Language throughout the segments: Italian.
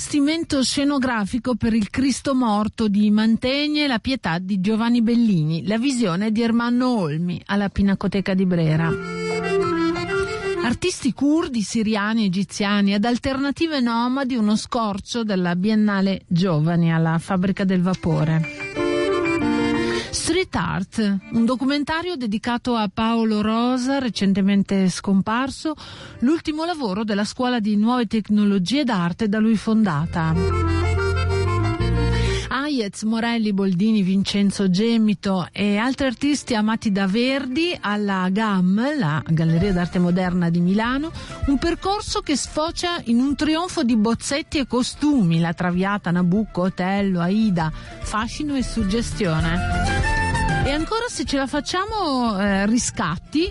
allestimento scenografico per il Cristo morto di Mantegna e la pietà di Giovanni Bellini, la visione di Ermanno Olmi alla Pinacoteca di Brera. Artisti curdi, siriani, egiziani ad alternative nomadi, uno scorcio della Biennale Giovani alla Fabbrica del Vapore. Street Art, un documentario dedicato a Paolo Rosa, recentemente scomparso, l'ultimo lavoro della scuola di nuove tecnologie d'arte da lui fondata. Hayez, Morelli, Boldini, Vincenzo Gemito e altri artisti amati da Verdi alla GAM, la Galleria d'Arte Moderna di Milano, un percorso che sfocia in un trionfo di bozzetti e costumi, la Traviata, Nabucco, Otello, Aida, fascino e suggestione. E ancora se ce la facciamo eh, riscatti,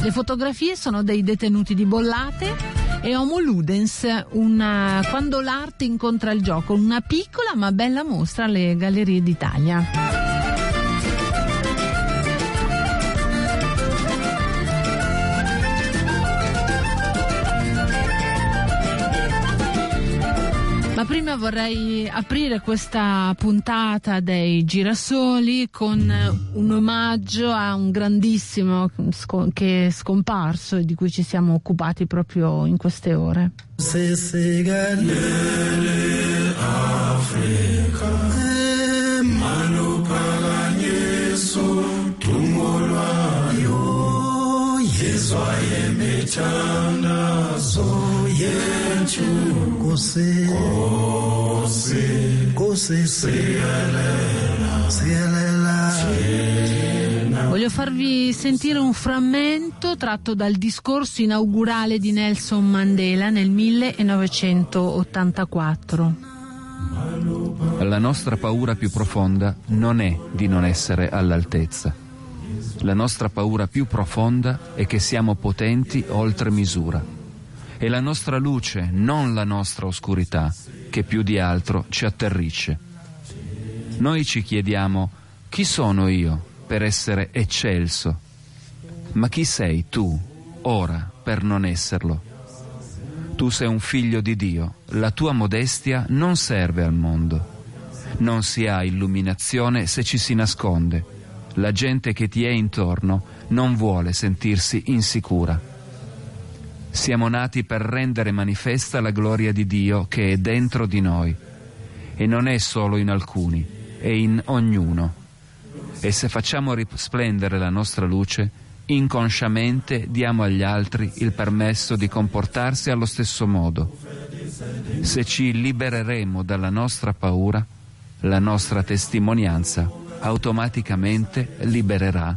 le fotografie sono dei detenuti di Bollate e Homo Ludens, una, quando l'arte incontra il gioco, una piccola ma bella mostra alle Gallerie d'Italia. Ma prima vorrei aprire questa puntata dei girasoli con un omaggio a un grandissimo che è scomparso e di cui ci siamo occupati proprio in queste ore. Yethu Nkosi Nkosi Nkosi siyalela siyalela Voglio farvi sentire un frammento tratto dal discorso inaugurale di Nelson Mandela nel 1984. La nostra paura più profonda non è di non essere all'altezza. La nostra paura più profonda è che siamo potenti oltre misura. È la nostra luce, non la nostra oscurità, che più di altro ci atterrisce. Noi ci chiediamo chi sono io per essere eccelso? Ma chi sei tu ora per non esserlo? Tu sei un figlio di Dio, la tua modestia non serve al mondo. Non si ha illuminazione se ci si nasconde la gente che ti è intorno non vuole sentirsi insicura. Siamo nati per rendere manifesta la gloria di Dio che è dentro di noi e non è solo in alcuni, è in ognuno. E se facciamo risplendere la nostra luce, inconsciamente diamo agli altri il permesso di comportarsi allo stesso modo. Se ci libereremo dalla nostra paura, la nostra testimonianza automaticamente libererà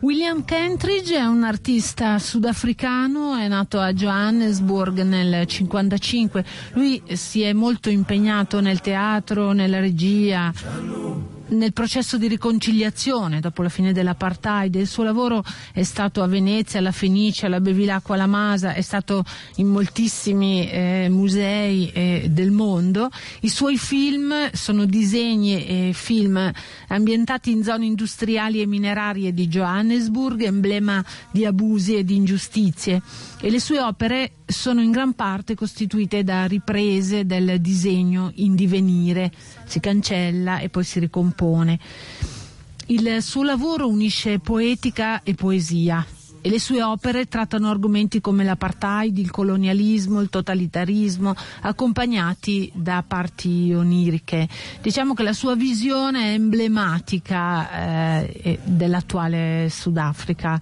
William Kentridge è un artista sudafricano, è nato a Johannesburg nel 1955. Lui si è molto impegnato nel teatro, nella regia nel processo di riconciliazione dopo la fine dell'apartheid. Il suo lavoro è stato a Venezia, alla Fenice, alla Bevilacqua, alla Masa, è stato in moltissimi eh, musei eh, del mondo. I suoi film sono disegni e film ambientati in zone industriali e minerarie di Johannesburg, emblema di abusi e di ingiustizie. E le sue opere sono in gran parte costituite da riprese del disegno in divenire, si cancella e poi si ricompone. Il suo lavoro unisce poetica e poesia e le sue opere trattano argomenti come l'apartheid, il colonialismo, il totalitarismo, accompagnati da parti oniriche. Diciamo che la sua visione è emblematica eh, dell'attuale Sudafrica.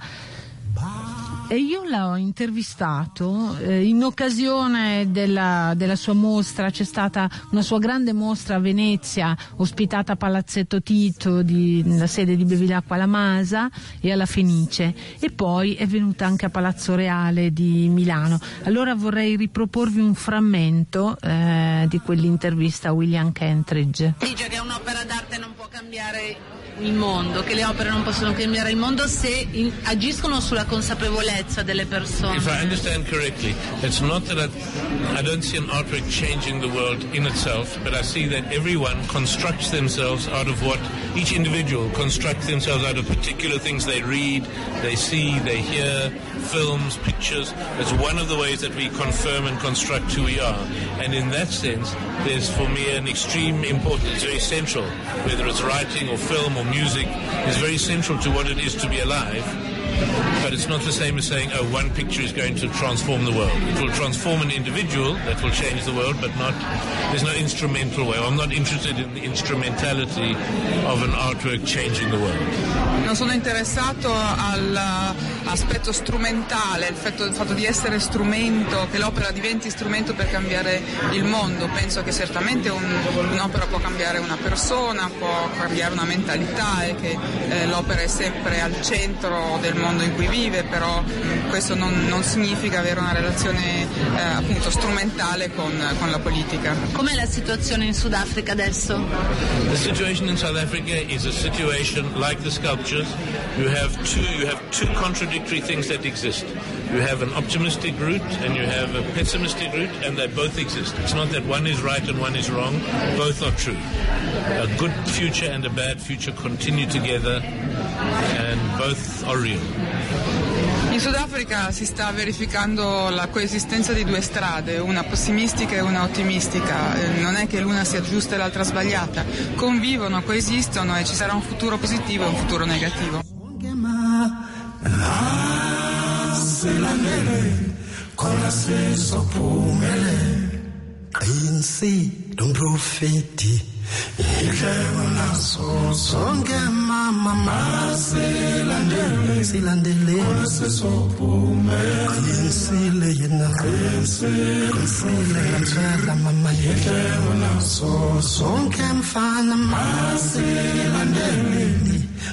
E io l'ho intervistato eh, in occasione della, della, sua mostra, c'è stata una sua grande mostra a Venezia, ospitata a Palazzetto Tito, nella sede di Bevilacqua alla Masa e alla Fenice, e poi è venuta anche a Palazzo Reale di Milano. Allora vorrei riproporvi un frammento eh, di quell'intervista a William Kentridge. Dice che un'opera d'arte non può cambiare il mondo, che le opere non possono cambiare il mondo se in, agiscono sulla consapevolezza delle persone. If I understand correctly, it's not that I, I don't see an artwork changing the world in itself, but I see that everyone constructs themselves out of what each individual constructs themselves out of particular things they read, they see, they hear, films, pictures. It's one of the ways that we confirm and construct who we are. And in that sense, there's for me an extreme importance, it's very central, whether it's writing or film or music, is very central to what it is to be alive. But it's not the same as saying, oh, one picture is going to transform the world. It will transform an individual, that will change the world, but not, there's no instrumental way. I'm not interested in the instrumentality of an artwork changing the world. Non sono interessato all'aspetto strumentale, il fatto, il fatto di essere strumento, che l'opera diventi strumento per cambiare il mondo. Penso che certamente un, un'opera può cambiare una persona, può cambiare una mentalità e che eh, l'opera è sempre al centro del mondo in cui vive, però questo non, non significa avere una relazione eh, appunto strumentale con, con la politica. Com'è la situazione in Sudafrica adesso? The situation in South Africa is a situation like the sculptures. You have two, you have two contradictory things that exist. You have an optimistic route and you have a pessimistic route, and they both exist. It's not that one is right and one is wrong, both are true. A good future and a bad future continue together, and both are real. In Sudafrica si sta verificando la coesistenza di due strade, una pessimistica e una ottimistica. Non è che l'una sia giusta e l'altra sbagliata. Convivono, coesistono e ci sarà un futuro positivo e un futuro negativo. Silandele khona sizophumele. Qinisile umprofeti indleko naso sonke mama masilandele silandele. Khona sizophumele qinisile yena. Qinisile ngantshela mama. Indleko naso sonke mfana masilandele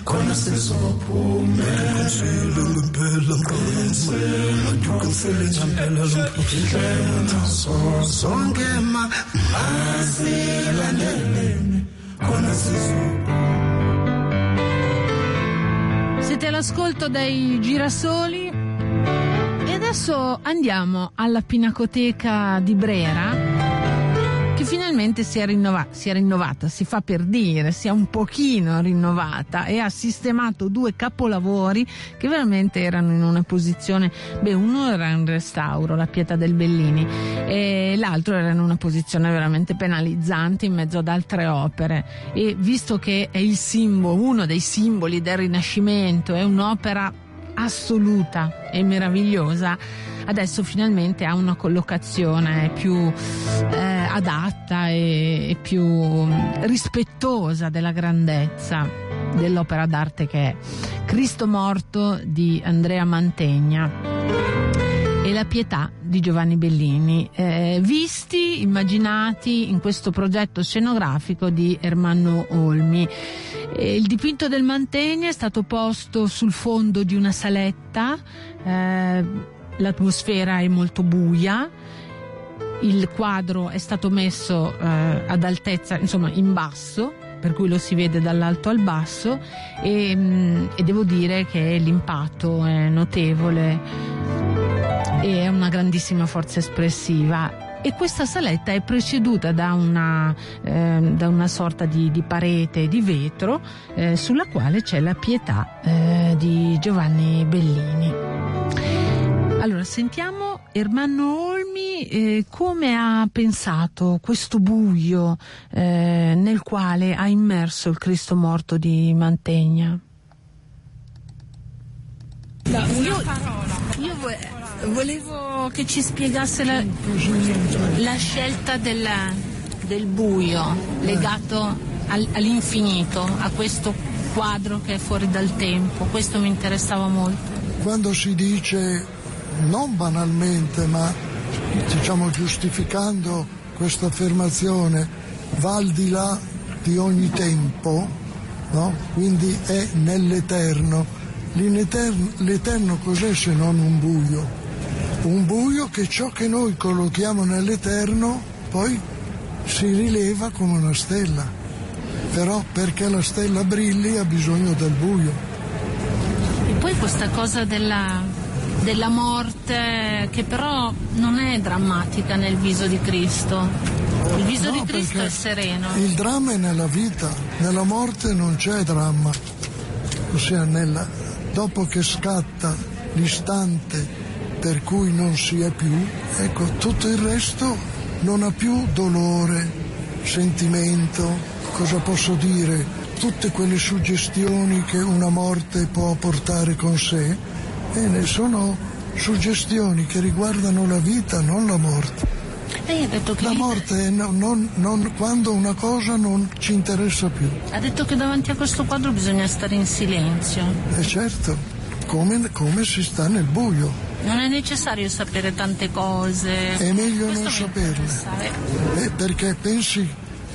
qinisile ngempela lomprofeti naso sonke ma masilandele khona sizophumela Siete all'ascolto dei girasoli. E adesso andiamo alla Pinacoteca di Brera che finalmente si è, rinnova- si è rinnovata, si fa per dire, si è un pochino rinnovata e ha sistemato due capolavori che veramente erano in una posizione, beh uno era in restauro, la Pietà del Bellini e l'altro era in una posizione veramente penalizzante in mezzo ad altre opere. E visto che è il simbolo, uno dei simboli del Rinascimento, è un'opera assoluta e meravigliosa, adesso finalmente ha una collocazione più eh, adatta e, e più mm, rispettosa della grandezza dell'opera d'arte che è Cristo morto di Andrea Mantegna e la pietà di Giovanni Bellini, eh, visti, immaginati in questo progetto scenografico di Ermanno Olmi. Eh, il dipinto del Mantegna è stato posto sul fondo di una saletta, eh, l'atmosfera è molto buia, il quadro è stato messo eh, ad altezza, insomma in basso, per cui lo si vede dall'alto al basso. E, mm, e devo dire che l'impatto è notevole e è una grandissima forza espressiva. E questa saletta è preceduta da una, ehm, da una sorta di, di parete di vetro eh, sulla quale c'è la pietà eh, di Giovanni Bellini. Allora, sentiamo Ermanno Olmi eh, come ha pensato questo buio eh, nel quale ha immerso il Cristo morto di Mantegna. io, io vo- volevo che ci spiegasse la, la scelta della- del buio legato al- all'infinito, a questo quadro che è fuori dal tempo. Questo mi interessava molto. quando si dice non banalmente ma diciamo giustificando questa affermazione va al di là di ogni tempo, no? quindi è nell'eterno. L'eterno cos'è se non un buio? Un buio che ciò che noi collochiamo nell'eterno poi si rileva come una stella. però perché la stella brilli ha bisogno del buio. E poi questa cosa della, della morte che però non è drammatica nel viso di Cristo. Il viso No, di Cristo è sereno. Il dramma è nella vita, nella morte non c'è dramma. Ossia, nella- dopo che scatta l'istante per cui non si è più, ecco, tutto il resto non ha più dolore, sentimento, cosa posso dire, tutte quelle suggestioni che una morte può portare con sé, bene, sono suggestioni che riguardano la vita, non la morte. La morte è no- non- non- quando una cosa non ci interessa più. ha detto che davanti a questo quadro bisogna stare in silenzio. E certo, come, come si sta nel buio. Non è necessario sapere tante cose. È meglio Questo non saperle. Eh, perché pensi,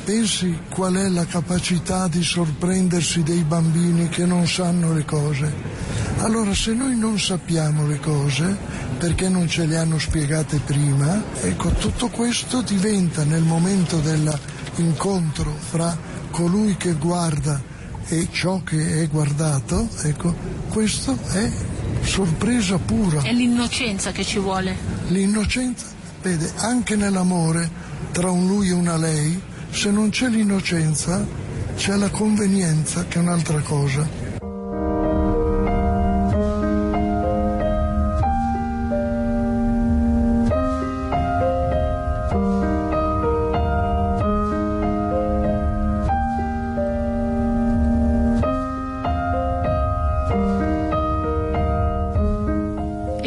pensi qual è la capacità di sorprendersi dei bambini che non sanno le cose. Allora se noi non sappiamo le cose, perché non ce le hanno spiegate prima, ecco, tutto questo diventa nel momento dell'incontro fra colui che guarda e ciò che è guardato, ecco, questo è sorpresa pura. È l'innocenza che ci vuole. L'innocenza, vede, anche nell'amore tra un lui e una lei, se non c'è l'innocenza, c'è la convenienza che è un'altra cosa.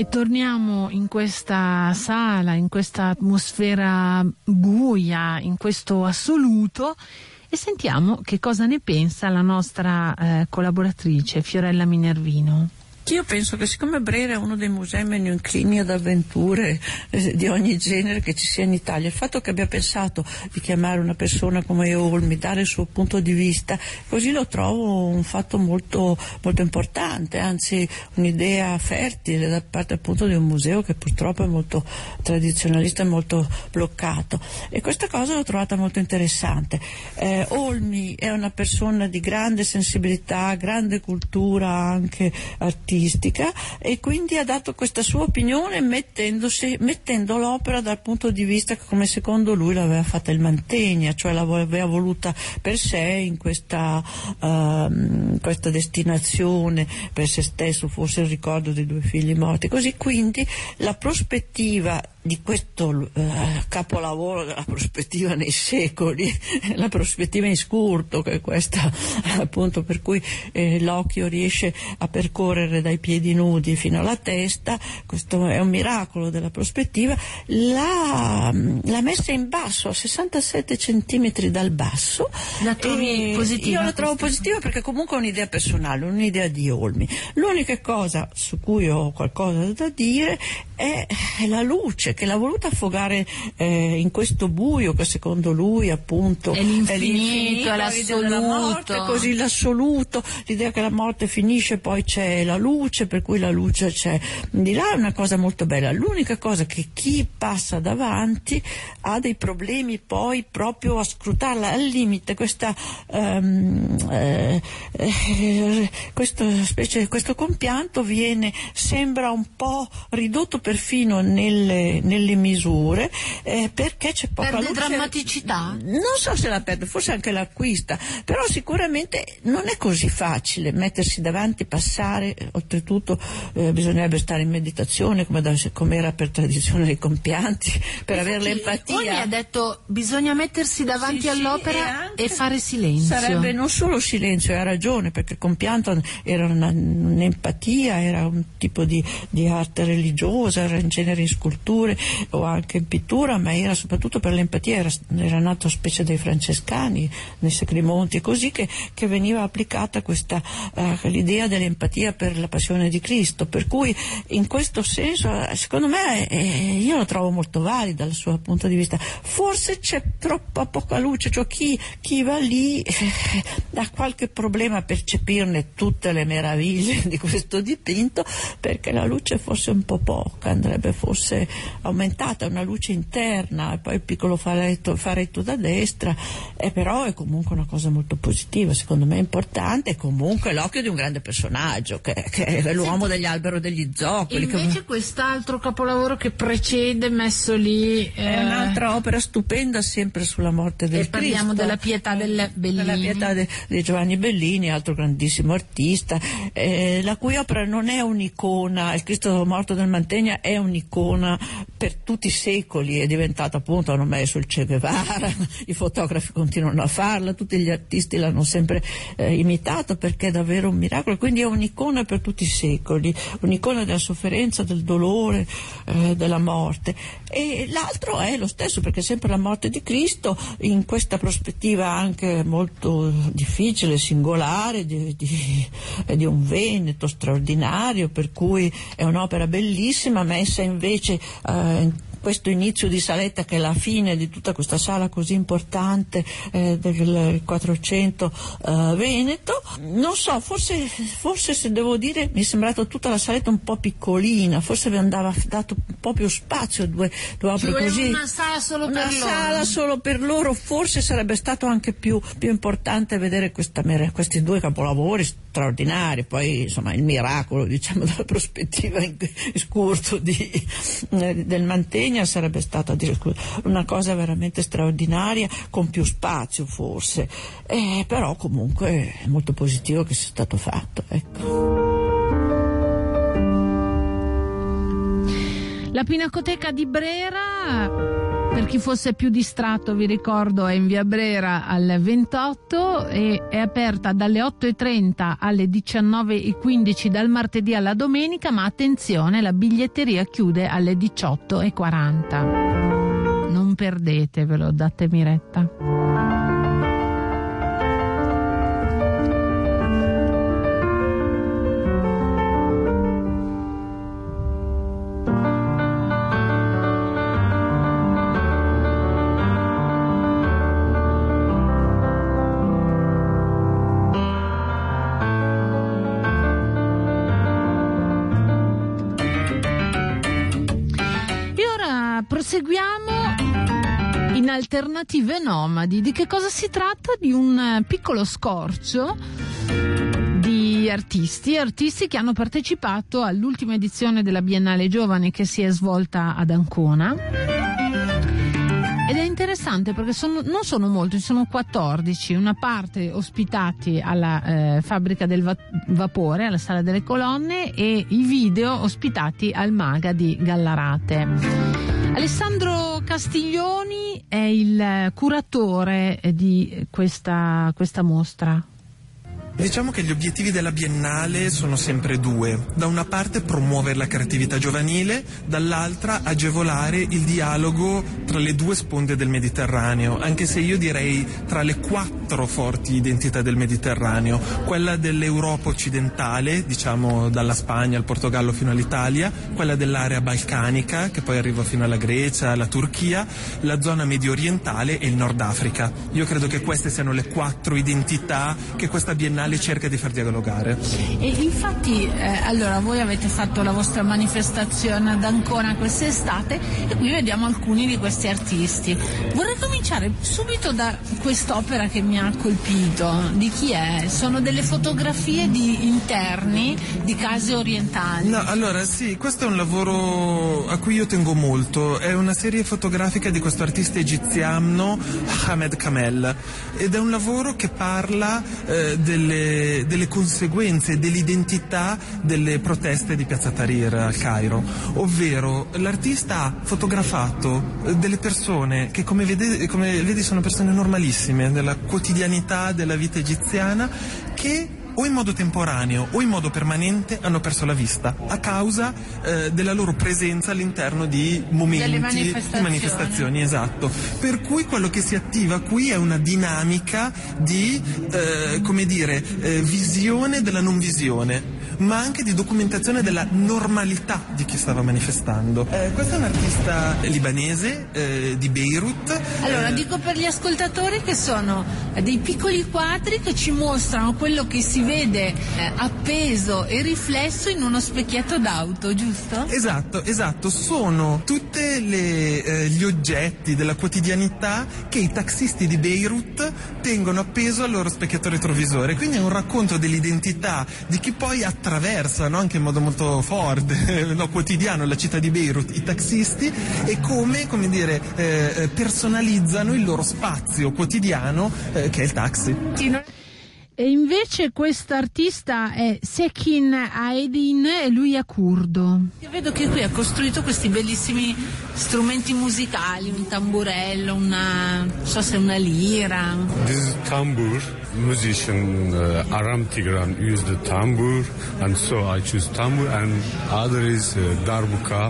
Torniamo in questa sala, in questa atmosfera buia, in questo assoluto e sentiamo che cosa ne pensa la nostra eh, collaboratrice Fiorella Minervino. Io penso che siccome Brera è uno dei musei meno inclini ad avventure eh, di ogni genere che ci sia in Italia, il fatto che abbia pensato di chiamare una persona come Olmi, dare il suo punto di vista, così lo trovo un fatto molto, molto importante, anzi un'idea fertile da parte appunto di un museo che purtroppo è molto tradizionalista e molto bloccato. E questa cosa l'ho trovata molto interessante. Eh, Olmi è una persona di grande sensibilità, grande cultura anche artistica e quindi ha dato questa sua opinione mettendo l'opera dal punto di vista come secondo lui l'aveva fatta il Mantegna, cioè l'aveva voluta per sé in questa, ehm, questa destinazione per se stesso, forse il ricordo dei due figli morti. Così quindi la prospettiva di questo eh, capolavoro della prospettiva nei secoli, la prospettiva in scurto, che è questa appunto per cui eh, l'occhio riesce a percorrere dai piedi nudi fino alla testa, questo è un miracolo della prospettiva, l'ha, l'ha messa in basso a 67 centimetri dal basso. La trovi positiva Io la trovo positiva perché comunque è un'idea personale, un'idea di Olmi. L'unica cosa su cui ho qualcosa da dire è la luce che l'ha voluta affogare eh, in questo buio che secondo lui appunto È l'infinito, è l'idea della morte, l'assoluto. così l'assoluto, l'idea che la morte finisce poi c'è la luce, per cui la luce c'è di là è una cosa molto bella. L'unica cosa che chi passa davanti ha dei problemi poi proprio a scrutarla al limite questa ehm, eh, eh, questo, specie, questo compianto viene sembra un po' ridotto perfino nelle, nelle misure eh, perché c'è poca Perde luce drammaticità? non so se la perde, forse anche l'acquista, però sicuramente non è così facile mettersi davanti, passare, eh, oltretutto eh, bisognerebbe stare in meditazione come, da- come era per tradizione dei compianti, per avere Olmi l'empatia. ha detto bisogna mettersi davanti Sì, sì, all'opera e e, anche fare silenzio. Sarebbe non solo silenzio, ha ragione, perché il compianto era una- un'empatia, era un tipo di, di arte religiosa, era in genere in sculture o anche in pittura, ma era soprattutto per l'empatia, era, era nato specie dai francescani, nei Seclimonti, e così che, che veniva applicata questa, eh, l'idea dell'empatia per la passione di Cristo, per cui in questo senso, secondo me, eh, io la trovo molto valida dal suo punto di vista. Forse c'è troppa poca luce, cioè chi, chi va lì eh, ha qualche problema a percepirne tutte le meraviglie di questo dipinto, perché la luce è un po' poca, andrebbe forse aumentata, una luce interna e poi il piccolo faretto, faretto da destra, eh, però è comunque una cosa molto positiva, secondo me è importante, e comunque l'occhio di un grande personaggio, che, che è l'uomo degli albero degli zoccoli. Invece che... quest'altro capolavoro che precede, messo lì... Eh... È un'altra opera stupenda sempre sulla morte del e parliamo Cristo. della pietà del Bellini. Della pietà de, di Giovanni Bellini, altro grandissimo artista, eh, la cui opera non è un'icona, il Cristo morto del Mantegna è un'icona per tutti i secoli, è diventata appunto, hanno messo il Che Guevara, i fotografi continuano a farla, tutti gli artisti l'hanno sempre eh, imitato perché è davvero un miracolo, quindi è un'icona per tutti i secoli, un'icona della sofferenza, del dolore, eh, della morte. E l'altro è lo stesso perché sempre la morte di Cristo in questa prospettiva anche molto difficile, singolare, di, di, di un Veneto straordinario, per cui è un'opera bellissima messa invece eh, and questo inizio di saletta che è la fine di tutta questa sala così importante eh, del 400 eh, Veneto. Non so, forse, forse, se devo dire mi è sembrata tutta la saletta un po' piccolina, forse vi andava dato un po' più spazio due, due opere così. Una sala solo una per sala loro. solo per loro, forse sarebbe stato anche più, più importante vedere questa, questi due capolavori straordinari, poi insomma il miracolo diciamo dalla prospettiva in, in scurto di, eh, del Mantegna sarebbe stata una cosa veramente straordinaria con più spazio forse eh, però comunque è molto positivo che sia stato fatto ecco. la Pinacoteca di Brera per chi fosse più distratto vi ricordo è in via Brera al 28 e è aperta dalle 8.30 alle 19.15 dal martedì alla domenica ma attenzione la biglietteria chiude alle 18.40 non perdetevelo datemi retta alternative nomadi. Di che cosa si tratta? Di un piccolo scorcio di artisti, artisti che hanno partecipato all'ultima edizione della Biennale Giovane che si è svolta ad Ancona. Ed è interessante perché sono, non sono molti, sono 14, una parte ospitati alla eh, fabbrica del va- vapore, alla sala delle colonne e i video ospitati al Maga di Gallarate. Alessandro Castiglioni è il curatore di questa, questa mostra. Diciamo che gli obiettivi della Biennale sono sempre due. Da una parte promuovere la creatività giovanile, dall'altra agevolare il dialogo tra le due sponde del Mediterraneo, anche se io direi tra le quattro forti identità del Mediterraneo, quella dell'Europa occidentale, diciamo dalla Spagna al Portogallo fino all'Italia, quella dell'area balcanica, che poi arriva fino alla Grecia, alla Turchia, la zona medio orientale e il Nord Africa. Io credo che queste siano le quattro identità che questa Biennale le cerca di far dialogare. E infatti, eh, allora, voi avete fatto la vostra manifestazione ad Ancona quest'estate e qui vediamo alcuni di questi artisti. Vorrei cominciare subito da quest'opera che mi ha colpito. Di chi è? Sono delle fotografie di interni di case orientali. No, allora sì, questo è un lavoro a cui io tengo molto. È una serie fotografica di questo artista egiziano Hamed Kamel ed è un lavoro che parla eh, delle delle, conseguenze dell'identità delle proteste di Piazza Tahrir al Cairo, ovvero l'artista ha fotografato eh, delle persone che come vedi, come vedi sono persone normalissime nella quotidianità della vita egiziana che o in modo temporaneo o in modo permanente hanno perso la vista a causa eh, della loro presenza all'interno di momenti manifestazioni. di manifestazioni, esatto. Per cui quello che si attiva qui è una dinamica di, eh, come dire, eh, visione della non visione ma anche di documentazione della normalità di chi stava manifestando. Eh, questa è un'artista libanese eh, di Beirut. Allora, dico per gli ascoltatori che sono dei piccoli quadri che ci mostrano quello che si vede eh, appeso e riflesso in uno specchietto d'auto, giusto? Esatto, esatto, sono tutti eh, gli oggetti della quotidianità che i taxisti di Beirut tengono appeso al loro specchietto retrovisore, quindi è un racconto dell'identità di chi poi attraversa no, anche in modo molto forte, no, quotidiano la città di Beirut, i taxisti e come, come dire, eh, personalizzano il loro spazio quotidiano eh, che è il taxi. E invece quest'artista è Sekin Aedin e lui è curdo. Io vedo che qui ha costruito questi bellissimi strumenti musicali, un tamburello, una non so se una lira. This is tambur. Musician uh, Aram Tigran used the tambur, and so I choose tambur. And other is uh, darbuka.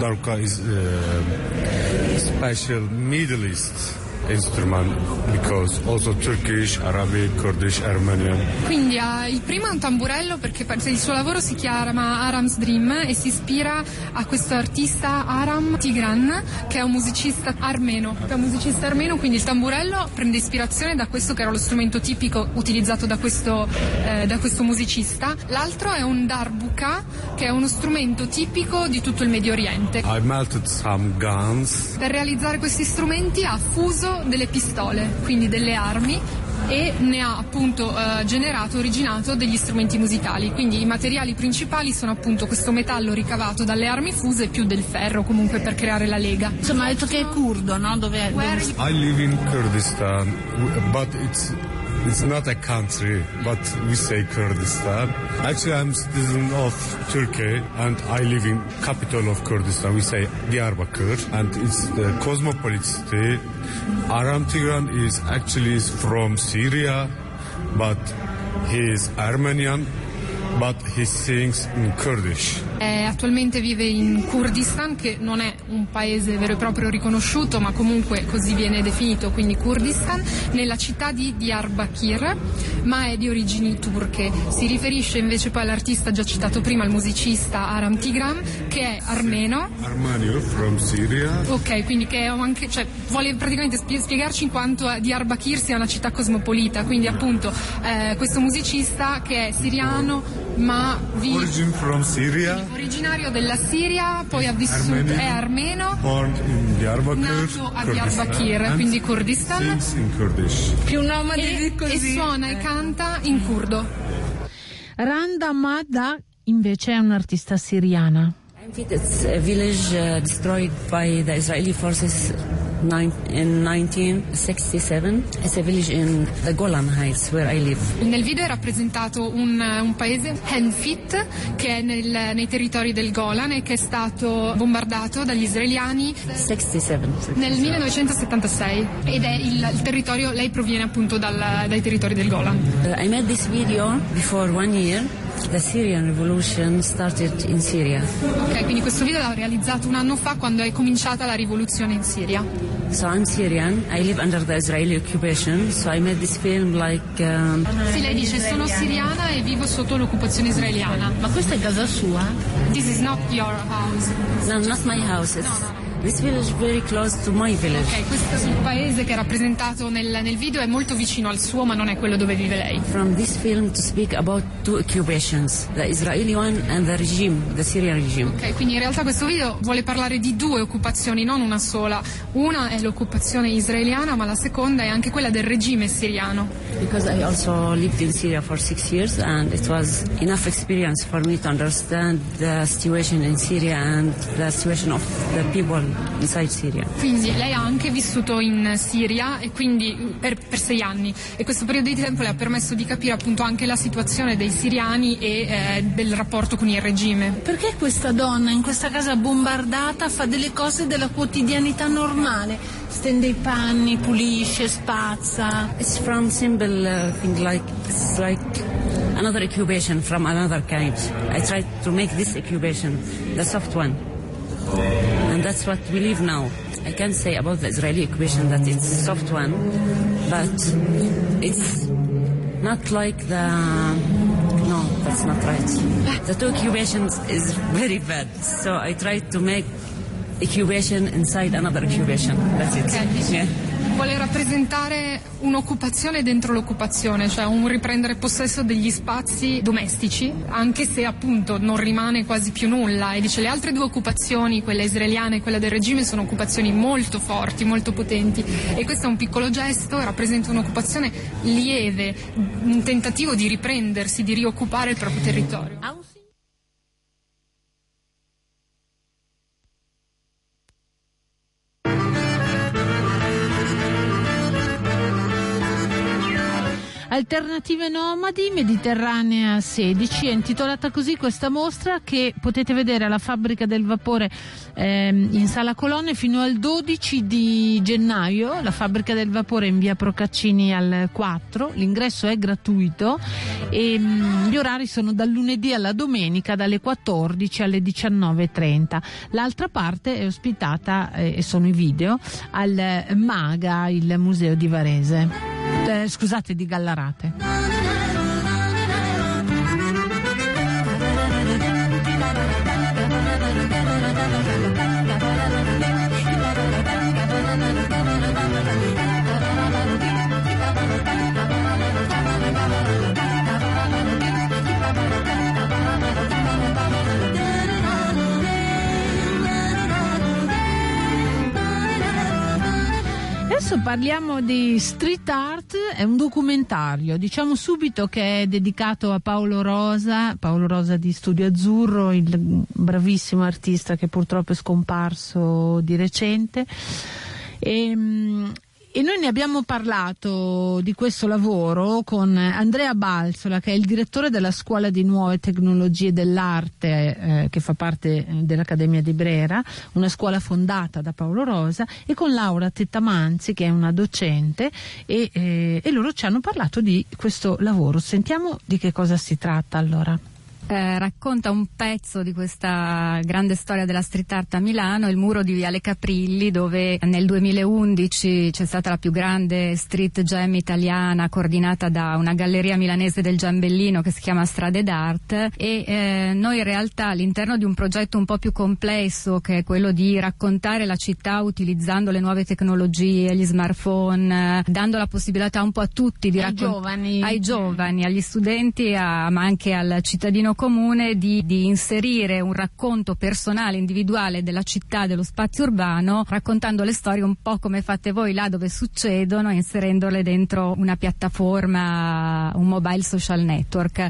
Darbuka is uh, special Middle East instrument because also Turkish, Arabic, Kurdish, Armenian. Quindi il primo è un tamburello perché il suo lavoro si chiama Aram's Dream e si ispira a questo artista Aram Tigran che è un musicista armeno. È un musicista armeno, quindi il tamburello prende ispirazione da questo che era lo strumento tipico utilizzato da questo, eh, da questo musicista. L'altro è un darbuka che è uno strumento tipico di tutto il Medio Oriente. I melted some guns. Per realizzare questi strumenti ha fuso delle pistole, quindi delle armi e ne ha appunto eh, generato, originato degli strumenti musicali. Quindi i materiali principali sono appunto questo metallo ricavato dalle armi fuse più del ferro comunque per creare la lega. Insomma, ha detto che è curdo, no? Dove, dove... I live in Kurdistan, but it's It's not a country, but we say Kurdistan. Actually, I'm citizen of Turkey, and I live in capital of Kurdistan. We say Diyarbakir, and it's the cosmopolitan city. Aram Tigran is actually from Syria, but he is Armenian, but he sings in Kurdish. Eh, attualmente vive in Kurdistan, che non è un paese vero e proprio riconosciuto, ma comunque così viene definito, quindi Kurdistan, nella città di Diyarbakir, ma è di origini turche. Si riferisce invece poi all'artista già citato prima, il musicista Aram Tigran, che è armeno. Armenio from Syria. Ok, quindi che è anche, cioè, vuole praticamente spie- spiegarci in quanto Diyarbakir sia una città cosmopolita, quindi appunto eh, questo musicista che è siriano ma vi... Origin from Syria. originario della Siria, poi ha vissuto, Armenian. è armeno, Born in Diyarbakir. nato a Diyarbakir, quindi Kurdistan. Più nomadi e, di e così. suona e canta in curdo. Randa Mada invece è un'artista siriana. It's a village uh, destroyed by the Israeli forces in 1967. It's a village in the Golan Heights where I live. Nel video è rappresentato un, un paese, Henfit, che è nel- nei territori del Golan e che è stato bombardato dagli israeliani 67. nel 1976 ed è il, il territorio, lei proviene appunto dal- dai territori del Golan. Uh, I made this video before one year. The Syrian revolution started in Syria. Ok, quindi questo video l'ho realizzato un anno fa quando è cominciata la rivoluzione in Siria. So I'm Syrian. I live under the Israeli occupation. So I made this film like um, Sì, lei dice sono siriana e vivo sotto l'occupazione israeliana. Ma questa è casa sua? This is not your house. no, not my house. It's this village very close to my village. Ok, questo paese che è rappresentato nel, nel video è molto vicino al suo, ma non è quello dove vive lei. From this film to speak about two occupations, the Israeli one and the regime, the Syrian regime. Ok, quindi in realtà questo video vuole parlare di due occupazioni, non una sola. Una è l'occupazione israeliana, ma la seconda è anche quella del regime siriano. Because I also lived in Syria for six years and it was enough experience for me to understand the situation in Syria and the situation of the people inside Syria. Quindi lei ha anche vissuto in Siria e quindi per, per sei anni e questo periodo di tempo le ha permesso di capire appunto anche la situazione dei siriani e eh, del rapporto con il regime. Perché questa donna in questa casa bombardata fa delle cose della quotidianità normale? Stende i panni, pulisce, spazza. It's from simple uh, thing like it's like another occupation from another kind. I tried to make this occupation the soft one, that's what we live now. I can't say about the Israeli occupation that it's a soft one, but it's not like the no, that's not right. The two occupations is very bad. So I tried to make incubation inside another incubation. That's it. Yeah. Vuole rappresentare un'occupazione dentro l'occupazione, cioè un riprendere possesso degli spazi domestici, anche se appunto non rimane quasi più nulla. E dice le altre due occupazioni, quella israeliana e quella del regime, sono occupazioni molto forti, molto potenti. E questo è un piccolo gesto, rappresenta un'occupazione lieve, un tentativo di riprendersi, di rioccupare il proprio territorio. Alternative Nomadi Mediterranea 16 è intitolata così questa mostra che potete vedere alla fabbrica del vapore ehm, in sala colonne fino al 12 di gennaio. La fabbrica del vapore in via Procaccini al 4 l'ingresso è gratuito e mm, gli orari sono dal lunedì alla domenica dalle 14 alle 19.30 l'altra parte è ospitata eh, e sono i video al MAGA il museo di Varese eh, scusate di Gallarate Adesso parliamo di street art, è un documentario, diciamo subito che è dedicato a Paolo Rosa, Paolo Rosa di Studio Azzurro, il bravissimo artista che purtroppo è scomparso di recente. E, mm, e noi ne abbiamo parlato di questo lavoro con Andrea Balzola, che è il direttore della Scuola di Nuove Tecnologie dell'Arte, eh, che fa parte eh, dell'Accademia di Brera, una scuola fondata da Paolo Rosa, e con Laura Tettamanzi, che è una docente, e, eh, e loro ci hanno parlato di questo lavoro. Sentiamo di che cosa si tratta allora. Eh, racconta un pezzo di questa grande storia della street art a Milano, il muro di Viale Caprilli, dove nel 2011 c'è stata la più grande street jam italiana coordinata da una galleria milanese del Giambellino che si chiama Strade d'Art e eh, noi in realtà all'interno di un progetto un po' più complesso che è quello di raccontare la città utilizzando le nuove tecnologie, gli smartphone, eh, dando la possibilità un po' a tutti di Ai raccon- giovani. ai giovani, agli studenti, a- ma anche al cittadino comune di, di inserire un racconto personale, individuale della città, dello spazio urbano, raccontando le storie un po' come fate voi là dove succedono, inserendole dentro una piattaforma, un mobile social network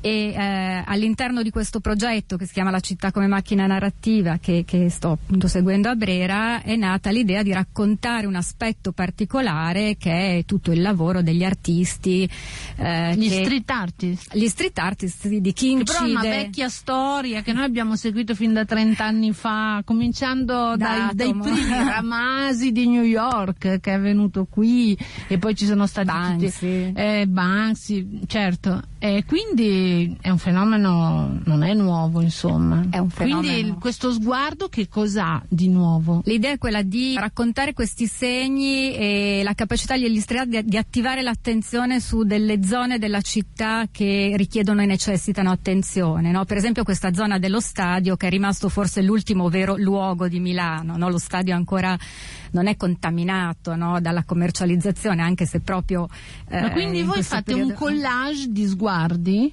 e eh, all'interno di questo progetto che si chiama La città come macchina narrativa che, che sto appunto seguendo a Brera è nata l'idea di raccontare un aspetto particolare che è tutto il lavoro degli artisti eh, Gli che- street artist. gli street artist di chi Che però è una incide vecchia storia che noi abbiamo seguito fin da 30 anni fa, cominciando dai, dai Atomo. primi Ramasi di New York che è venuto qui e poi ci sono stati Banksy. tutti eh, Banksy, certo. E quindi è un fenomeno, non è nuovo insomma. È un Quindi fenomeno. il- questo sguardo che cos'ha di nuovo? L'idea è quella di raccontare questi segni e la capacità degli art di, di attivare l'attenzione su delle zone della città che richiedono e necessitano attenzione. no? Per esempio questa zona dello stadio che è rimasto forse l'ultimo vero luogo di Milano. no? Lo stadio ancora non è contaminato no? dalla commercializzazione, anche se proprio... Ma eh, quindi in voi fate un periodo- collage di sguardi?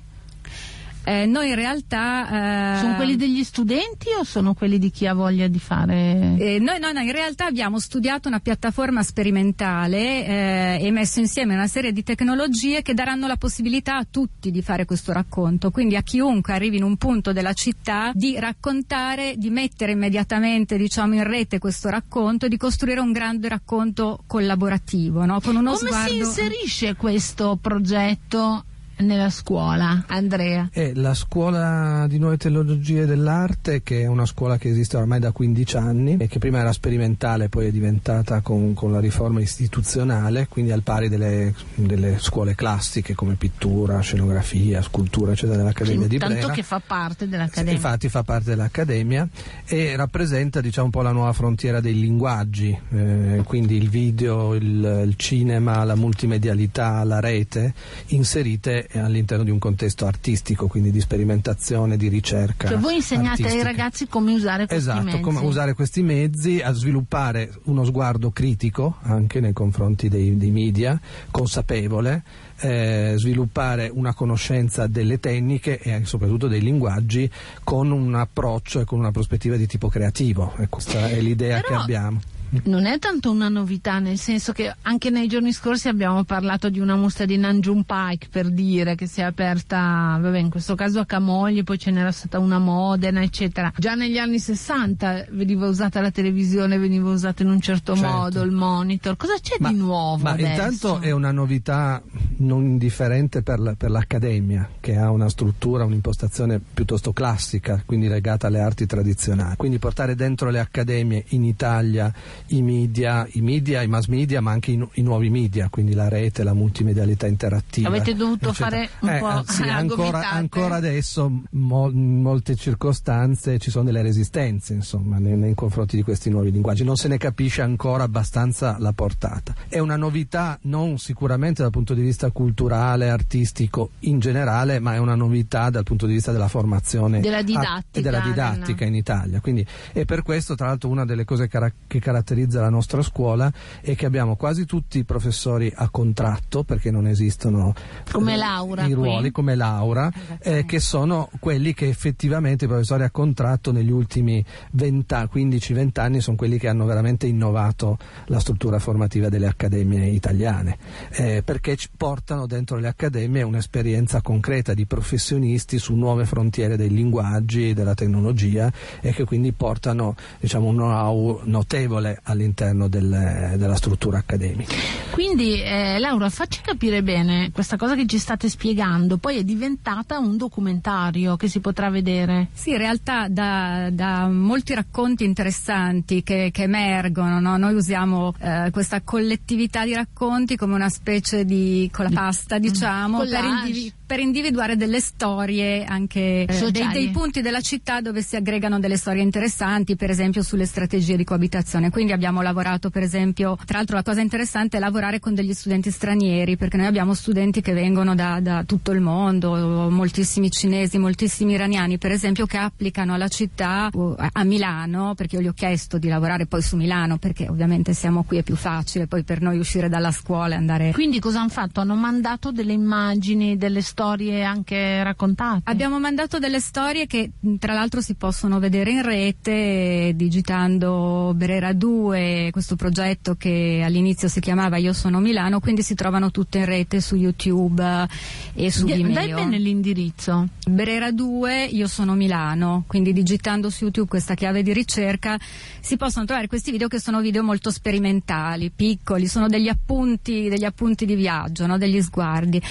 Eh, noi in realtà... eh, Sono quelli degli studenti o sono quelli di chi ha voglia di fare? Eh, noi no, no, in realtà abbiamo studiato una piattaforma sperimentale eh, e messo insieme una serie di tecnologie che daranno la possibilità a tutti di fare questo racconto, quindi a chiunque arrivi in un punto della città di raccontare, di mettere immediatamente diciamo, in rete questo racconto e di costruire un grande racconto collaborativo, no? con uno Come sguardo... si inserisce questo progetto nella scuola, Andrea? È la scuola di nuove tecnologie dell'arte, che è una scuola che esiste ormai da 15 anni e che prima era sperimentale, poi è diventata con, con la riforma istituzionale, quindi al pari delle, delle scuole classiche come pittura, scenografia, scultura, eccetera, dell'Accademia di Tanto Brera. che fa parte Sì, dell'Accademia. Infatti fa parte dell'Accademia e rappresenta diciamo, un po' la nuova frontiera dei linguaggi, eh, quindi il video, il, il cinema, la multimedialità, la rete inserite sempre all'interno di un contesto artistico, quindi di sperimentazione, di ricerca. Cioè voi insegnate artistica. ai ragazzi come usare questi Esatto, mezzi. come usare questi mezzi, a sviluppare uno sguardo critico anche nei confronti dei, dei media, consapevole, eh, sviluppare una conoscenza delle tecniche e soprattutto dei linguaggi con un approccio e con una prospettiva di tipo creativo. E questa è l'idea Però- che abbiamo. Non è tanto una novità, nel senso che anche nei giorni scorsi abbiamo parlato di una mostra di Nanjum Pike per dire che si è aperta, vabbè, in questo caso a Camogli, poi ce n'era stata una a Modena, eccetera. Già negli anni 60 veniva usata la televisione, veniva usata in un certo, Certo. modo, il monitor. Cosa c'è di nuovo Ma adesso? intanto è una novità non indifferente per, la- per l'Accademia, che ha una struttura, un'impostazione piuttosto classica, quindi legata alle arti tradizionali. Quindi portare dentro le accademie in Italia i media, i media, i mass media, ma anche i, nu- i nuovi media, quindi la rete, la multimedialità interattiva. Avete dovuto eccetera. fare un Eh, po' eh, sì, a ancora, ancora adesso mo- in molte circostanze ci sono delle resistenze insomma, nei, nei confronti di questi nuovi linguaggi, non se ne capisce ancora abbastanza la portata. È una novità non sicuramente dal punto di vista culturale, artistico in generale, ma è una novità dal punto di vista della formazione Della a- didattica, e della del- didattica in Italia. Quindi, e per questo, tra l'altro, una delle cose cara- che caratterizza la nostra scuola è che abbiamo quasi tutti i professori a contratto, perché non esistono Come eh, Laura i qui. ruoli come Laura, eh, che sono quelli che effettivamente i professori a contratto negli ultimi 15-20 anni sono quelli che hanno veramente innovato la struttura formativa delle accademie italiane, eh, perché portano dentro le accademie un'esperienza concreta di professionisti su nuove frontiere dei linguaggi, della tecnologia e che quindi portano diciamo, un know-how notevole all'interno del- della struttura accademica. Quindi eh, Laura, facci capire bene questa cosa che ci state spiegando, poi è diventata un documentario che si potrà vedere. Sì, in realtà da, da molti racconti interessanti che, che emergono, no? noi usiamo eh, questa collettività di racconti come una specie di colapasta, diciamo, per, Collage. indivi- per individuare delle storie anche eh, dei, dei punti della città dove si aggregano delle storie interessanti, per esempio sulle strategie di coabitazione. Quindi abbiamo lavorato, per esempio, tra l'altro la cosa interessante è lavorare con degli studenti stranieri, perché noi abbiamo studenti che vengono da, da tutto il mondo, moltissimi cinesi, moltissimi iraniani, per esempio, che applicano alla città a Milano, perché io gli ho chiesto di lavorare poi su Milano, perché ovviamente siamo qui è più facile poi per noi uscire dalla scuola e andare Quindi cosa hanno fatto? Hanno mandato delle immagini, delle storie anche raccontate? Abbiamo mandato delle storie che tra l'altro si possono vedere in rete digitando Brera 2, questo progetto che all'inizio si chiamava Io sono Milano, quindi si trovano tutte in rete su YouTube eh, e su Vimeo. Dai bene l'indirizzo. Brera 2, io sono Milano, quindi digitando su YouTube questa chiave di ricerca si possono trovare questi video che sono video molto sperimentali, piccoli, sono degli appunti, degli appunti di viaggio, no? degli sguardi.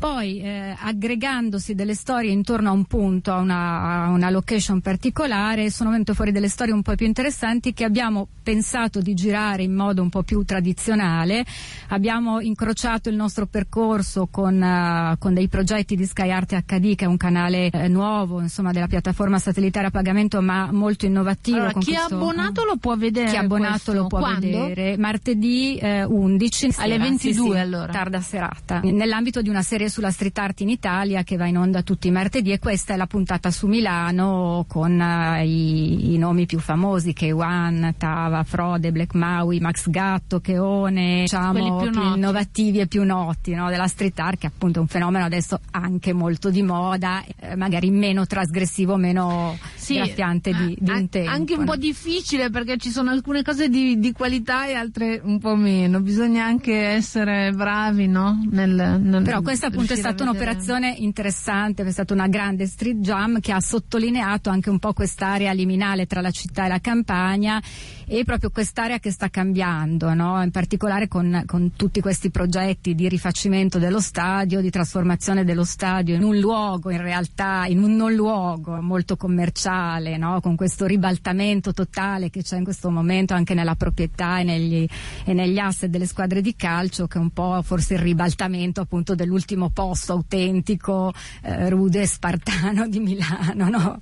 Poi eh, aggregandosi delle storie intorno a un punto, a una, a una location particolare, sono venute fuori delle storie un po' più interessanti che abbiamo pensato di girare in modo un po' più tradizionale. Abbiamo incrociato il nostro percorso con, eh, con dei progetti di Sky Arte HD, che è un canale eh, nuovo, insomma, della piattaforma satellitare a pagamento, ma molto innovativo. Allora, chi è questo- abbonato lo può vedere. chi è abbonato questo. lo può Quando? vedere martedì eh, 11 Alle sera, 22 sì, sì, allora. tarda serata nell'ambito di una serie sulla street art in Italia che va in onda tutti i martedì e questa è la puntata su Milano con eh, i, i nomi più famosi K1, Tava, Frode, Black Maui, Max Gatto, Cheone diciamo più noti. innovativi e più noti no, della street art che appunto è un fenomeno adesso anche molto di moda eh, magari meno trasgressivo meno Sì, graffiante di, di a- un tempo Anche un no? po' difficile perché ci sono alcune cose di, di qualità e altre un po' meno. Bisogna anche essere bravi, no? Nel, nel Però questa appunto è stata un'operazione interessante, è stata una grande street jam che ha sottolineato anche un po' quest'area liminale tra la città e la campagna e proprio quest'area che sta cambiando, no? in particolare con, con tutti questi progetti di rifacimento dello stadio, di trasformazione dello stadio in un luogo in realtà, in un non luogo molto commerciale, no? con questo ribaltamento totale che c'è in questo momento anche nella proprietà e negli, e negli asset delle squadre di calcio che è un po' forse il ribaltamento appunto dell'ultimo posto autentico, eh, rude, spartano di Milano, no?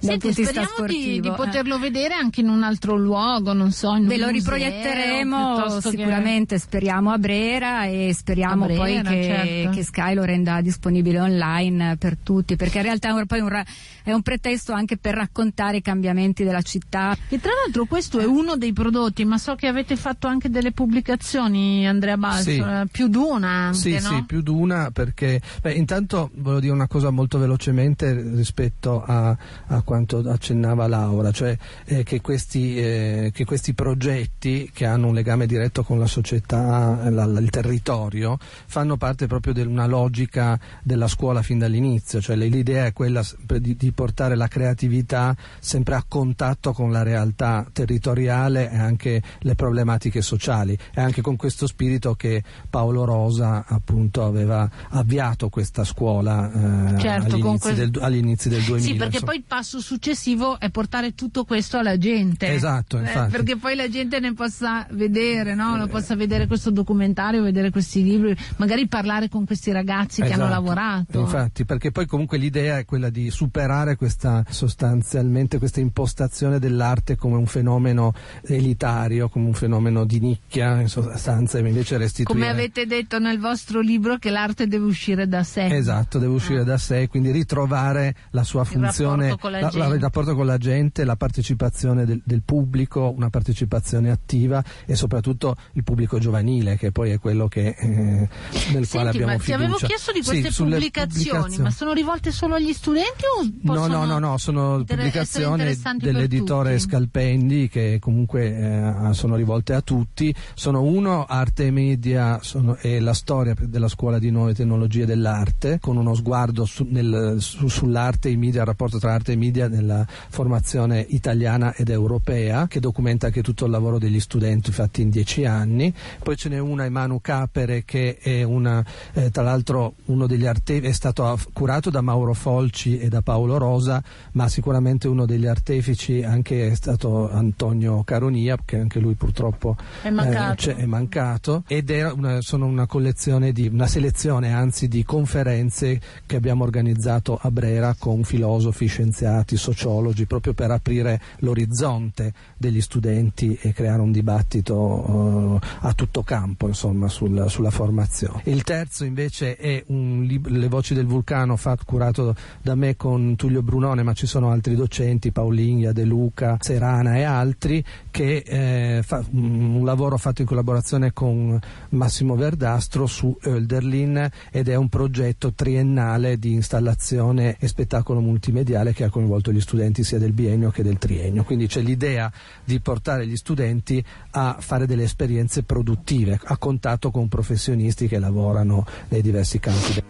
Senti, speriamo di, di, poterlo vedere anche in un altro luogo, non so, in Ve lo riproietteremo sicuramente, che... speriamo a Brera e speriamo Brera, poi che, certo. che, Sky lo renda disponibile online per tutti, perché in realtà è, poi un, è un pretesto anche per raccontare i cambiamenti della città. E tra l'altro questo è uno dei prodotti, ma so che avete fatto anche delle pubblicazioni, Andrea Balso, sì. più d'una anche, Sì, no? sì, più d'una perché, beh, intanto volevo dire una cosa molto velocemente rispetto a, a quanto accennava Laura, cioè eh, che, questi, eh, che, questi, progetti che hanno un legame diretto con la società, la, il territorio, fanno parte proprio di una logica della scuola fin dall'inizio, cioè l'idea è quella di, di portare la creatività sempre a contatto con la realtà territoriale e anche le problematiche sociali. È anche con questo spirito che Paolo Rosa appunto aveva avviato questa scuola eh, certo, agli, inizi quel... del, agli, inizi del, 2000. Sì, perché poi il passo successivo è portare tutto questo alla gente. Esatto, eh, infatti. Perché poi la gente ne possa vedere, no? Lo possa vedere questo documentario, vedere questi libri, magari parlare con questi ragazzi esatto, che hanno lavorato. Infatti, perché poi comunque l'idea è quella di superare questa sostanzialmente questa impostazione dell'arte come un fenomeno elitario, come un fenomeno di nicchia, in sostanza, e invece restituire. Come avete detto nel vostro libro che l'arte deve uscire da sé. Esatto, deve uscire ah. da sé, quindi ritrovare la sua il funzione, rapporto la, la, il rapporto con la gente, la partecipazione del, del, pubblico, una partecipazione attiva e soprattutto il pubblico giovanile, che poi è quello che, eh, nel Senti, quale abbiamo ma fiducia. Ti avevo chiesto di queste sì, pubblicazioni, pubblicazioni, ma sono rivolte solo agli studenti o No, no, no, no sono pubblicazioni dell'editore Scalpendi che comunque eh, sono rivolte a tutti. Sono uno, arte e media sono, e la storia della scuola di nuove tecnologie dell'arte, con uno sguardo su, nel, su, sull'arte e i media, il rapporto tra arte e media nella formazione italiana ed europea, che documenta anche tutto il lavoro degli studenti fatti in dieci anni. Poi ce n'è una, Emanu Capere, che è una, eh, tra l'altro uno degli artefici, è stato curato da Mauro Folci e da Paolo Rosa, ma sicuramente uno degli artefici anche è stato Antonio Caronia, che anche lui purtroppo è mancato, eh, è mancato ed è una, sono una collezione di, una selezione anzi di conferenze che abbiamo organizzato a Brera con filosofi, scienziati, sociologi, proprio per aprire l'orizzonte degli studenti e creare un dibattito uh, a tutto campo insomma, sul, sulla formazione. Il terzo invece è un lib- Le voci del vulcano fatto, curato da me con Tullio Brunone, ma ci sono altri docenti, Pauligna, De Luca, Serana e altri, che eh, fa un lavoro fatto in collaborazione con Massimo Verdastro su Hölderlin ed è un progetto triennale di installazione e spettacolo multimediale che ha coinvolto gli studenti sia del biennio che del triennio. Quindi c'è l'idea di portare gli studenti a fare delle esperienze produttive a contatto con professionisti che lavorano nei diversi campi.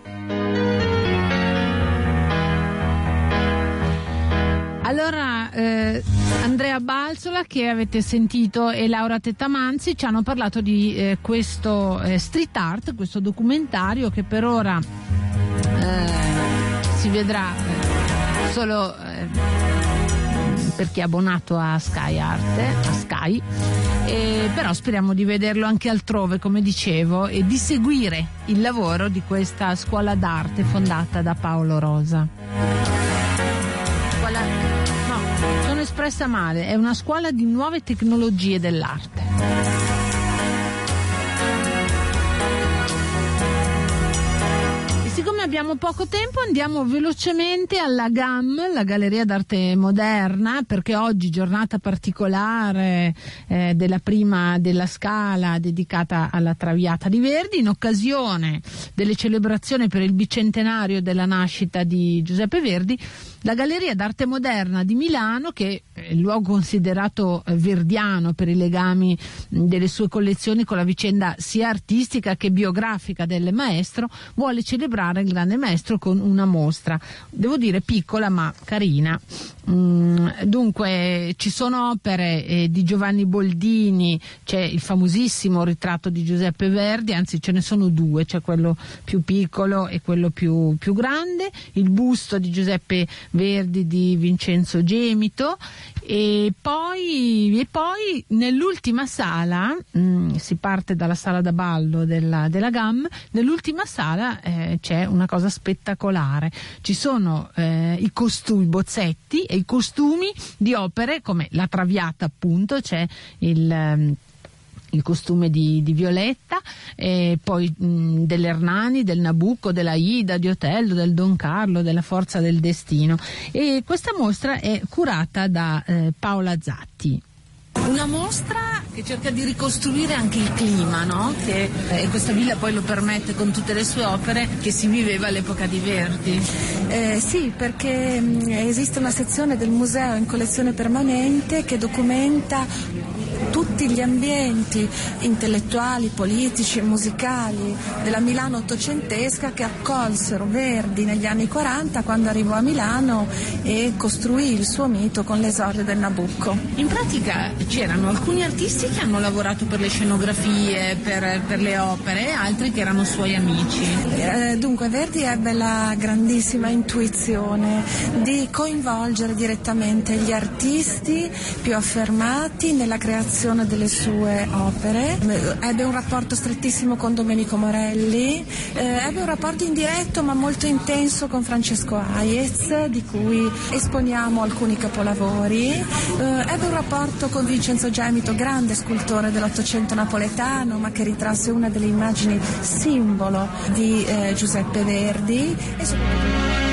Allora, eh, Andrea Balzola, che avete sentito, e Laura Tettamanzi ci hanno parlato di eh, questo eh, street art, questo documentario che per ora eh, si vedrà eh, solo eh, per chi è abbonato a Sky Arte, a Sky, però speriamo di vederlo anche altrove, come dicevo, e di seguire il lavoro di questa scuola d'arte fondata da Paolo Rosa. Scuola sono espressa male, è una scuola di nuove tecnologie dell'arte. Siccome abbiamo poco tempo andiamo velocemente alla GAM, la Galleria d'Arte Moderna, perché oggi giornata particolare eh, della prima della Scala dedicata alla Traviata di Verdi, in occasione delle celebrazioni per il bicentenario della nascita di Giuseppe Verdi, la Galleria d'Arte Moderna di Milano, che è il luogo considerato verdiano per i legami delle sue collezioni con la vicenda sia artistica che biografica del maestro, vuole celebrare il grande maestro con una mostra, devo dire piccola ma carina. Mm, dunque ci sono opere eh, di Giovanni Boldini, c'è il famosissimo ritratto di Giuseppe Verdi, anzi ce ne sono due, c'è quello più piccolo e quello più, più grande, il busto di Giuseppe Verdi di Vincenzo Gemito E poi, e poi nell'ultima sala, mm, si parte dalla sala da ballo della, della GAM, nell'ultima sala eh, c'è una cosa spettacolare. Ci sono eh, i costumi, i bozzetti e i costumi di opere come La Traviata appunto, c'è il... Um, il costume di, di Violetta, poi mh, dell'Ernani, del Nabucco, della Ida, di Otello, del Don Carlo, della Forza del Destino. E questa mostra è curata da eh, Paola Zatti. Una mostra che cerca di ricostruire anche il clima, no? Che eh, questa villa poi lo permette con tutte le sue opere che si viveva all'epoca di Verdi. Eh, sì, perché mh, esiste una sezione del museo in collezione permanente che documenta tutti gli ambienti intellettuali, politici e musicali della Milano ottocentesca che accolsero Verdi negli anni 40 quando arrivò a Milano e costruì il suo mito con l'esordio del Nabucco. In pratica c'erano alcuni artisti che hanno lavorato per le scenografie, per, per le opere, altri che erano suoi amici. Eh, dunque Verdi ebbe la grandissima intuizione di coinvolgere direttamente gli artisti più affermati nella creazione delle sue opere. Ebbe un rapporto strettissimo con Domenico Morelli, eh, ebbe un rapporto indiretto ma molto intenso con Francesco Aiez, di cui esponiamo alcuni capolavori. Eh, ebbe un rapporto con Vincenzo Gemito, grande scultore dell'Ottocento napoletano, ma che ritrasse una delle immagini simbolo di eh, Giuseppe Verdi. E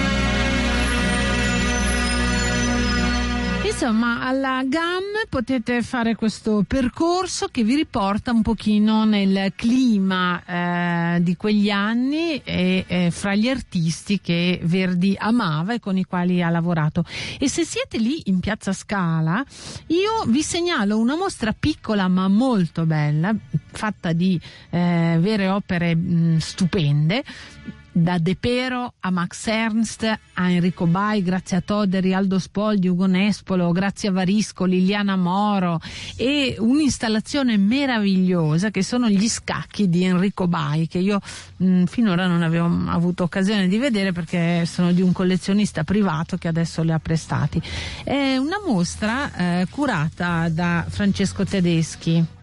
Insomma, alla GAM potete fare questo percorso che vi riporta un pochino nel clima eh, di quegli anni e eh, fra gli artisti che Verdi amava e con i quali ha lavorato. E se siete lì in Piazza Scala, io vi segnalo una mostra piccola ma molto bella, fatta di eh, vere opere mh, stupende da De Pero a Max Ernst, a Enrico Bai, grazie a Toderi, Aldo Spoldi, Ugo Nespolo, grazie a Varisco, Liliana Moro e un'installazione meravigliosa che sono gli scacchi di Enrico Bai che io mh, finora non avevo avuto occasione di vedere perché sono di un collezionista privato che adesso li ha prestati. È una mostra eh, curata da Francesco Tedeschi.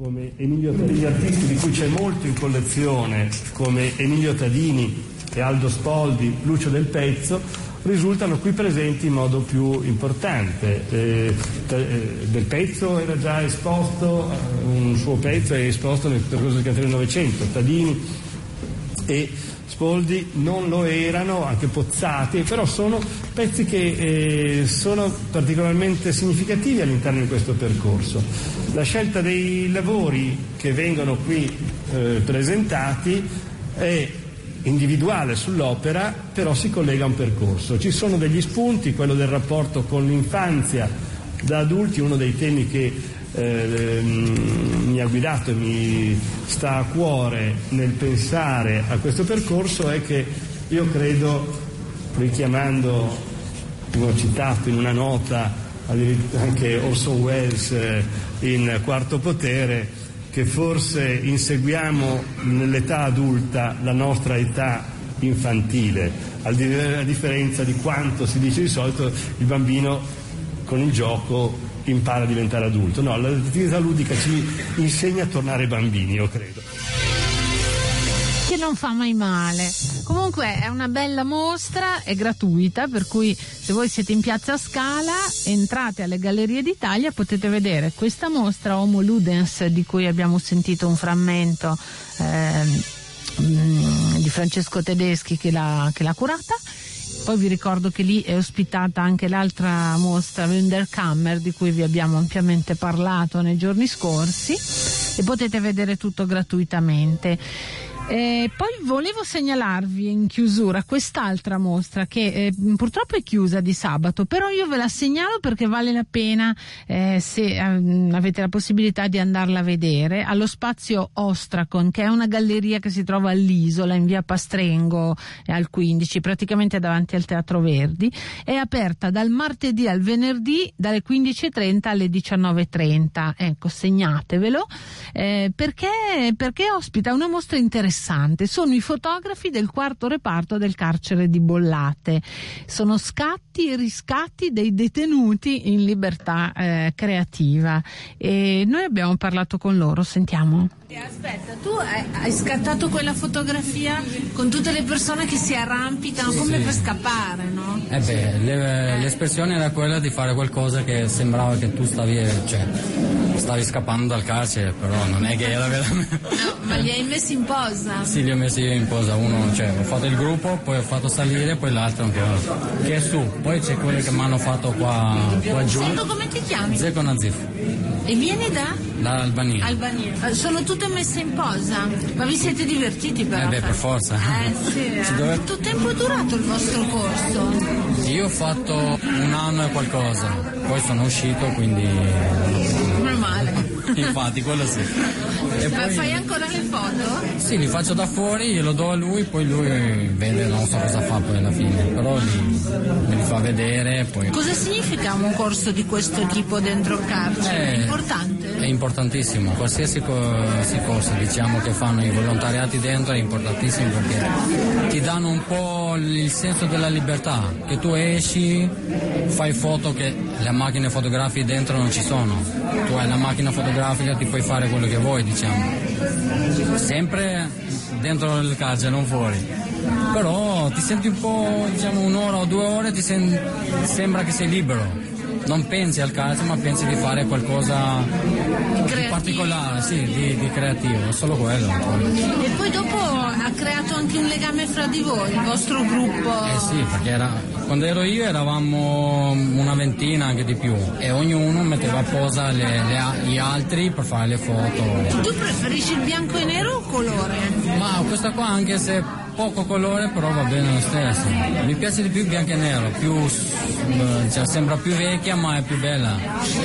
Come Emilio Tadini, artisti di cui c'è molto in collezione, come Emilio Tadini e Aldo Spoldi, Lucio del Pezzo, risultano qui presenti in modo più importante. Eh, eh, del Pezzo era già esposto, eh, un suo pezzo è esposto nel percorso del cantiere del Novecento, Tadini e Spoldi non lo erano, anche Pozzati, però sono pezzi che eh, sono particolarmente significativi all'interno di questo percorso. La scelta dei lavori che vengono qui eh, presentati è individuale sull'opera, però si collega a un percorso. Ci sono degli spunti, quello del rapporto con l'infanzia da adulti, uno dei temi che eh, mi ha guidato e mi sta a cuore nel pensare a questo percorso è che io credo, richiamando, ho citato in una nota anche Orson Welles eh, in Quarto Potere, che forse inseguiamo nell'età adulta la nostra età infantile, a differenza di quanto si dice di solito il bambino con il gioco impara a diventare adulto. No, l'attività ludica ci insegna a tornare bambini, io credo. Che non fa mai male. Comunque è una bella mostra, è gratuita, per cui se voi siete in piazza Scala, entrate alle Gallerie d'Italia, potete vedere questa mostra Homo Ludens di cui abbiamo sentito un frammento eh, di Francesco Tedeschi che l'ha, che l'ha curata poi vi ricordo che lì è ospitata anche l'altra mostra Wunderkammer di cui vi abbiamo ampiamente parlato nei giorni scorsi e potete vedere tutto gratuitamente. Eh, poi volevo segnalarvi in chiusura quest'altra mostra che eh, purtroppo è chiusa di sabato, però io ve la segnalo perché vale la pena eh, se eh, avete la possibilità di andarla a vedere allo spazio Ostracon, che è una galleria che si trova all'isola in via Pastrengo al 15, praticamente davanti al Teatro Verdi. È aperta dal martedì al venerdì dalle 15.30 alle 19.30. Ecco, segnatevelo eh, perché, perché ospita una mostra interessante interessante. Sono i fotografi del quarto reparto del carcere di Bollate. Sono scatti e riscatti dei detenuti in libertà eh, creativa. E noi abbiamo parlato con loro, sentiamo. Aspetta, tu hai, scattato quella fotografia con tutte le persone che si arrampicano come sì. per scappare, no? Eh beh, le, l'espressione era quella di fare qualcosa che sembrava che tu stavi, cioè, stavi scappando dal carcere, però non è che era veramente... No, ma li hai messi in posa? Sì, li ho messi io in posa, uno, cioè, ho fatto il gruppo, poi ho fatto salire, poi l'altro ancora, che è su, poi c'è quello che mi hanno fatto qua, qua giù. Sento come ti chiami? Zeko Nazif. E vieni da? Da Albania. Albania. Sono tutte messe in posa, ma vi siete divertiti però? Eh beh, per forza. Eh sì. Eh. Dove... Quanto tempo è durato il vostro corso? Io ho fatto un anno e qualcosa, poi sono uscito, quindi... Meno male. Infatti, quello sì. E Ma poi... fai ancora le foto? Sì, li faccio da fuori, glielo do a lui, poi lui vede, non so cosa fa poi alla fine, però li, me li fa vedere. Poi... Cosa significa un corso di questo tipo dentro il carcere? È importante? È importantissimo, qualsiasi corso diciamo che fanno i volontariati dentro è importantissimo perché ti danno un po' il senso della libertà, che tu esci, fai foto che le macchine fotografiche dentro non ci sono, tu hai la macchina fotografica, ti puoi fare quello che vuoi diciamo, sempre dentro il carcere, non fuori. Però ti senti un po', diciamo un'ora o due ore, ti sen- sembra che sei libero non pensi al calcio ma pensi di fare qualcosa di particolare, sì, di, di, creativo, solo quello. E poi dopo ha creato anche un legame fra di voi, il vostro gruppo? Eh sì, perché era, quando ero io eravamo una ventina, anche di più, e ognuno metteva a posa le, le, gli altri per fare le foto. Tu preferisci il bianco e nero o colore? Ma questa qua anche se poco colore però va bene lo stesso. Mi piace di più bianco e nero, più, cioè, sembra più vecchia ma è più bella.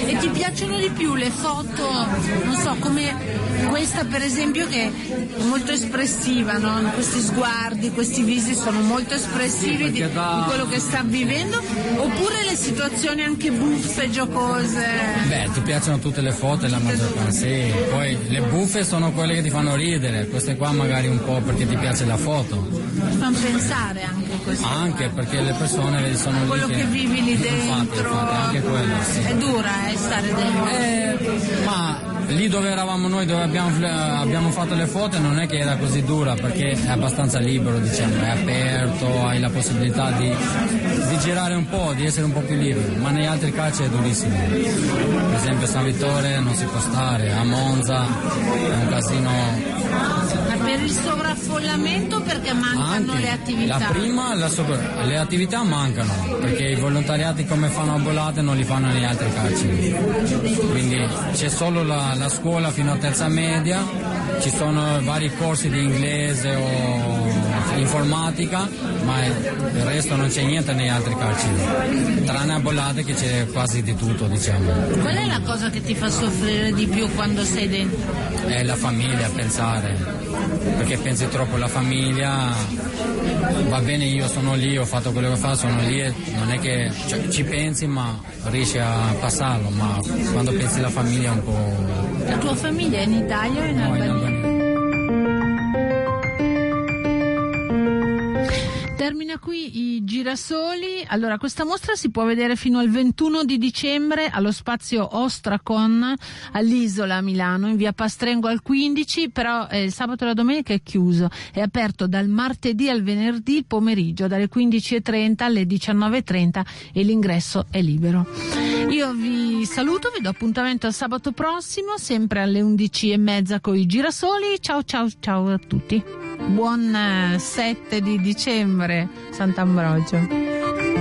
E ti piacciono di più le foto, non so, come questa per esempio che è molto espressiva, no? questi sguardi, questi visi sono molto espressivi sì, di, da... di, quello che sta vivendo, oppure le situazioni anche buffe, giocose? Beh, ti piacciono tutte le foto, la maggior parte, sì. Poi le buffe sono quelle che ti fanno ridere, queste qua magari un po' perché ti piace la foto fanno pensare anche questo. Anche perché le persone sono lì. Quello che, vivi lì dentro. Infatti, anche quello, sì. È dura eh, stare dentro. Eh, ma lì dove eravamo noi, dove abbiamo, abbiamo, fatto le foto, non è che era così dura perché è abbastanza libero, diciamo, è aperto, hai la possibilità di, di girare un po', di essere un po' più libero, ma negli altri calci è durissimo. Per esempio a San Vittore non si può stare, a Monza è un casino per il sovraffollamento perché mancano Anche, le attività? La prima, la sopra, le attività mancano perché i volontariati come fanno a Bollate non li fanno negli altri carceri. Quindi c'è solo la, la scuola fino a terza media, ci sono vari corsi di inglese o informatica, ma il resto non c'è niente negli altri carceri. Tranne a Bollate che c'è quasi di tutto, diciamo. Qual è la cosa che ti fa soffrire di più quando sei dentro? È la famiglia, pensare perché pensi troppo alla famiglia, va bene io sono lì, ho fatto quello che fa, sono lì e non è che cioè, ci pensi ma riesci a passarlo, ma quando pensi alla famiglia è un po'... La tua famiglia è in Italia o in Albania. Termina qui i girasoli. Allora, questa mostra si può vedere fino al 21 di dicembre allo spazio Ostracon all'Isola Milano, in via Pastrengo al 15, però eh, il sabato e la domenica è chiuso. È aperto dal martedì al venerdì pomeriggio, dalle 15.30 alle 19.30 e l'ingresso è libero. Io vi saluto, vi do appuntamento al sabato prossimo, sempre alle 11.30 con i girasoli. Ciao ciao ciao a tutti. Buon 7 di dicembre, Sant'Ambrogio.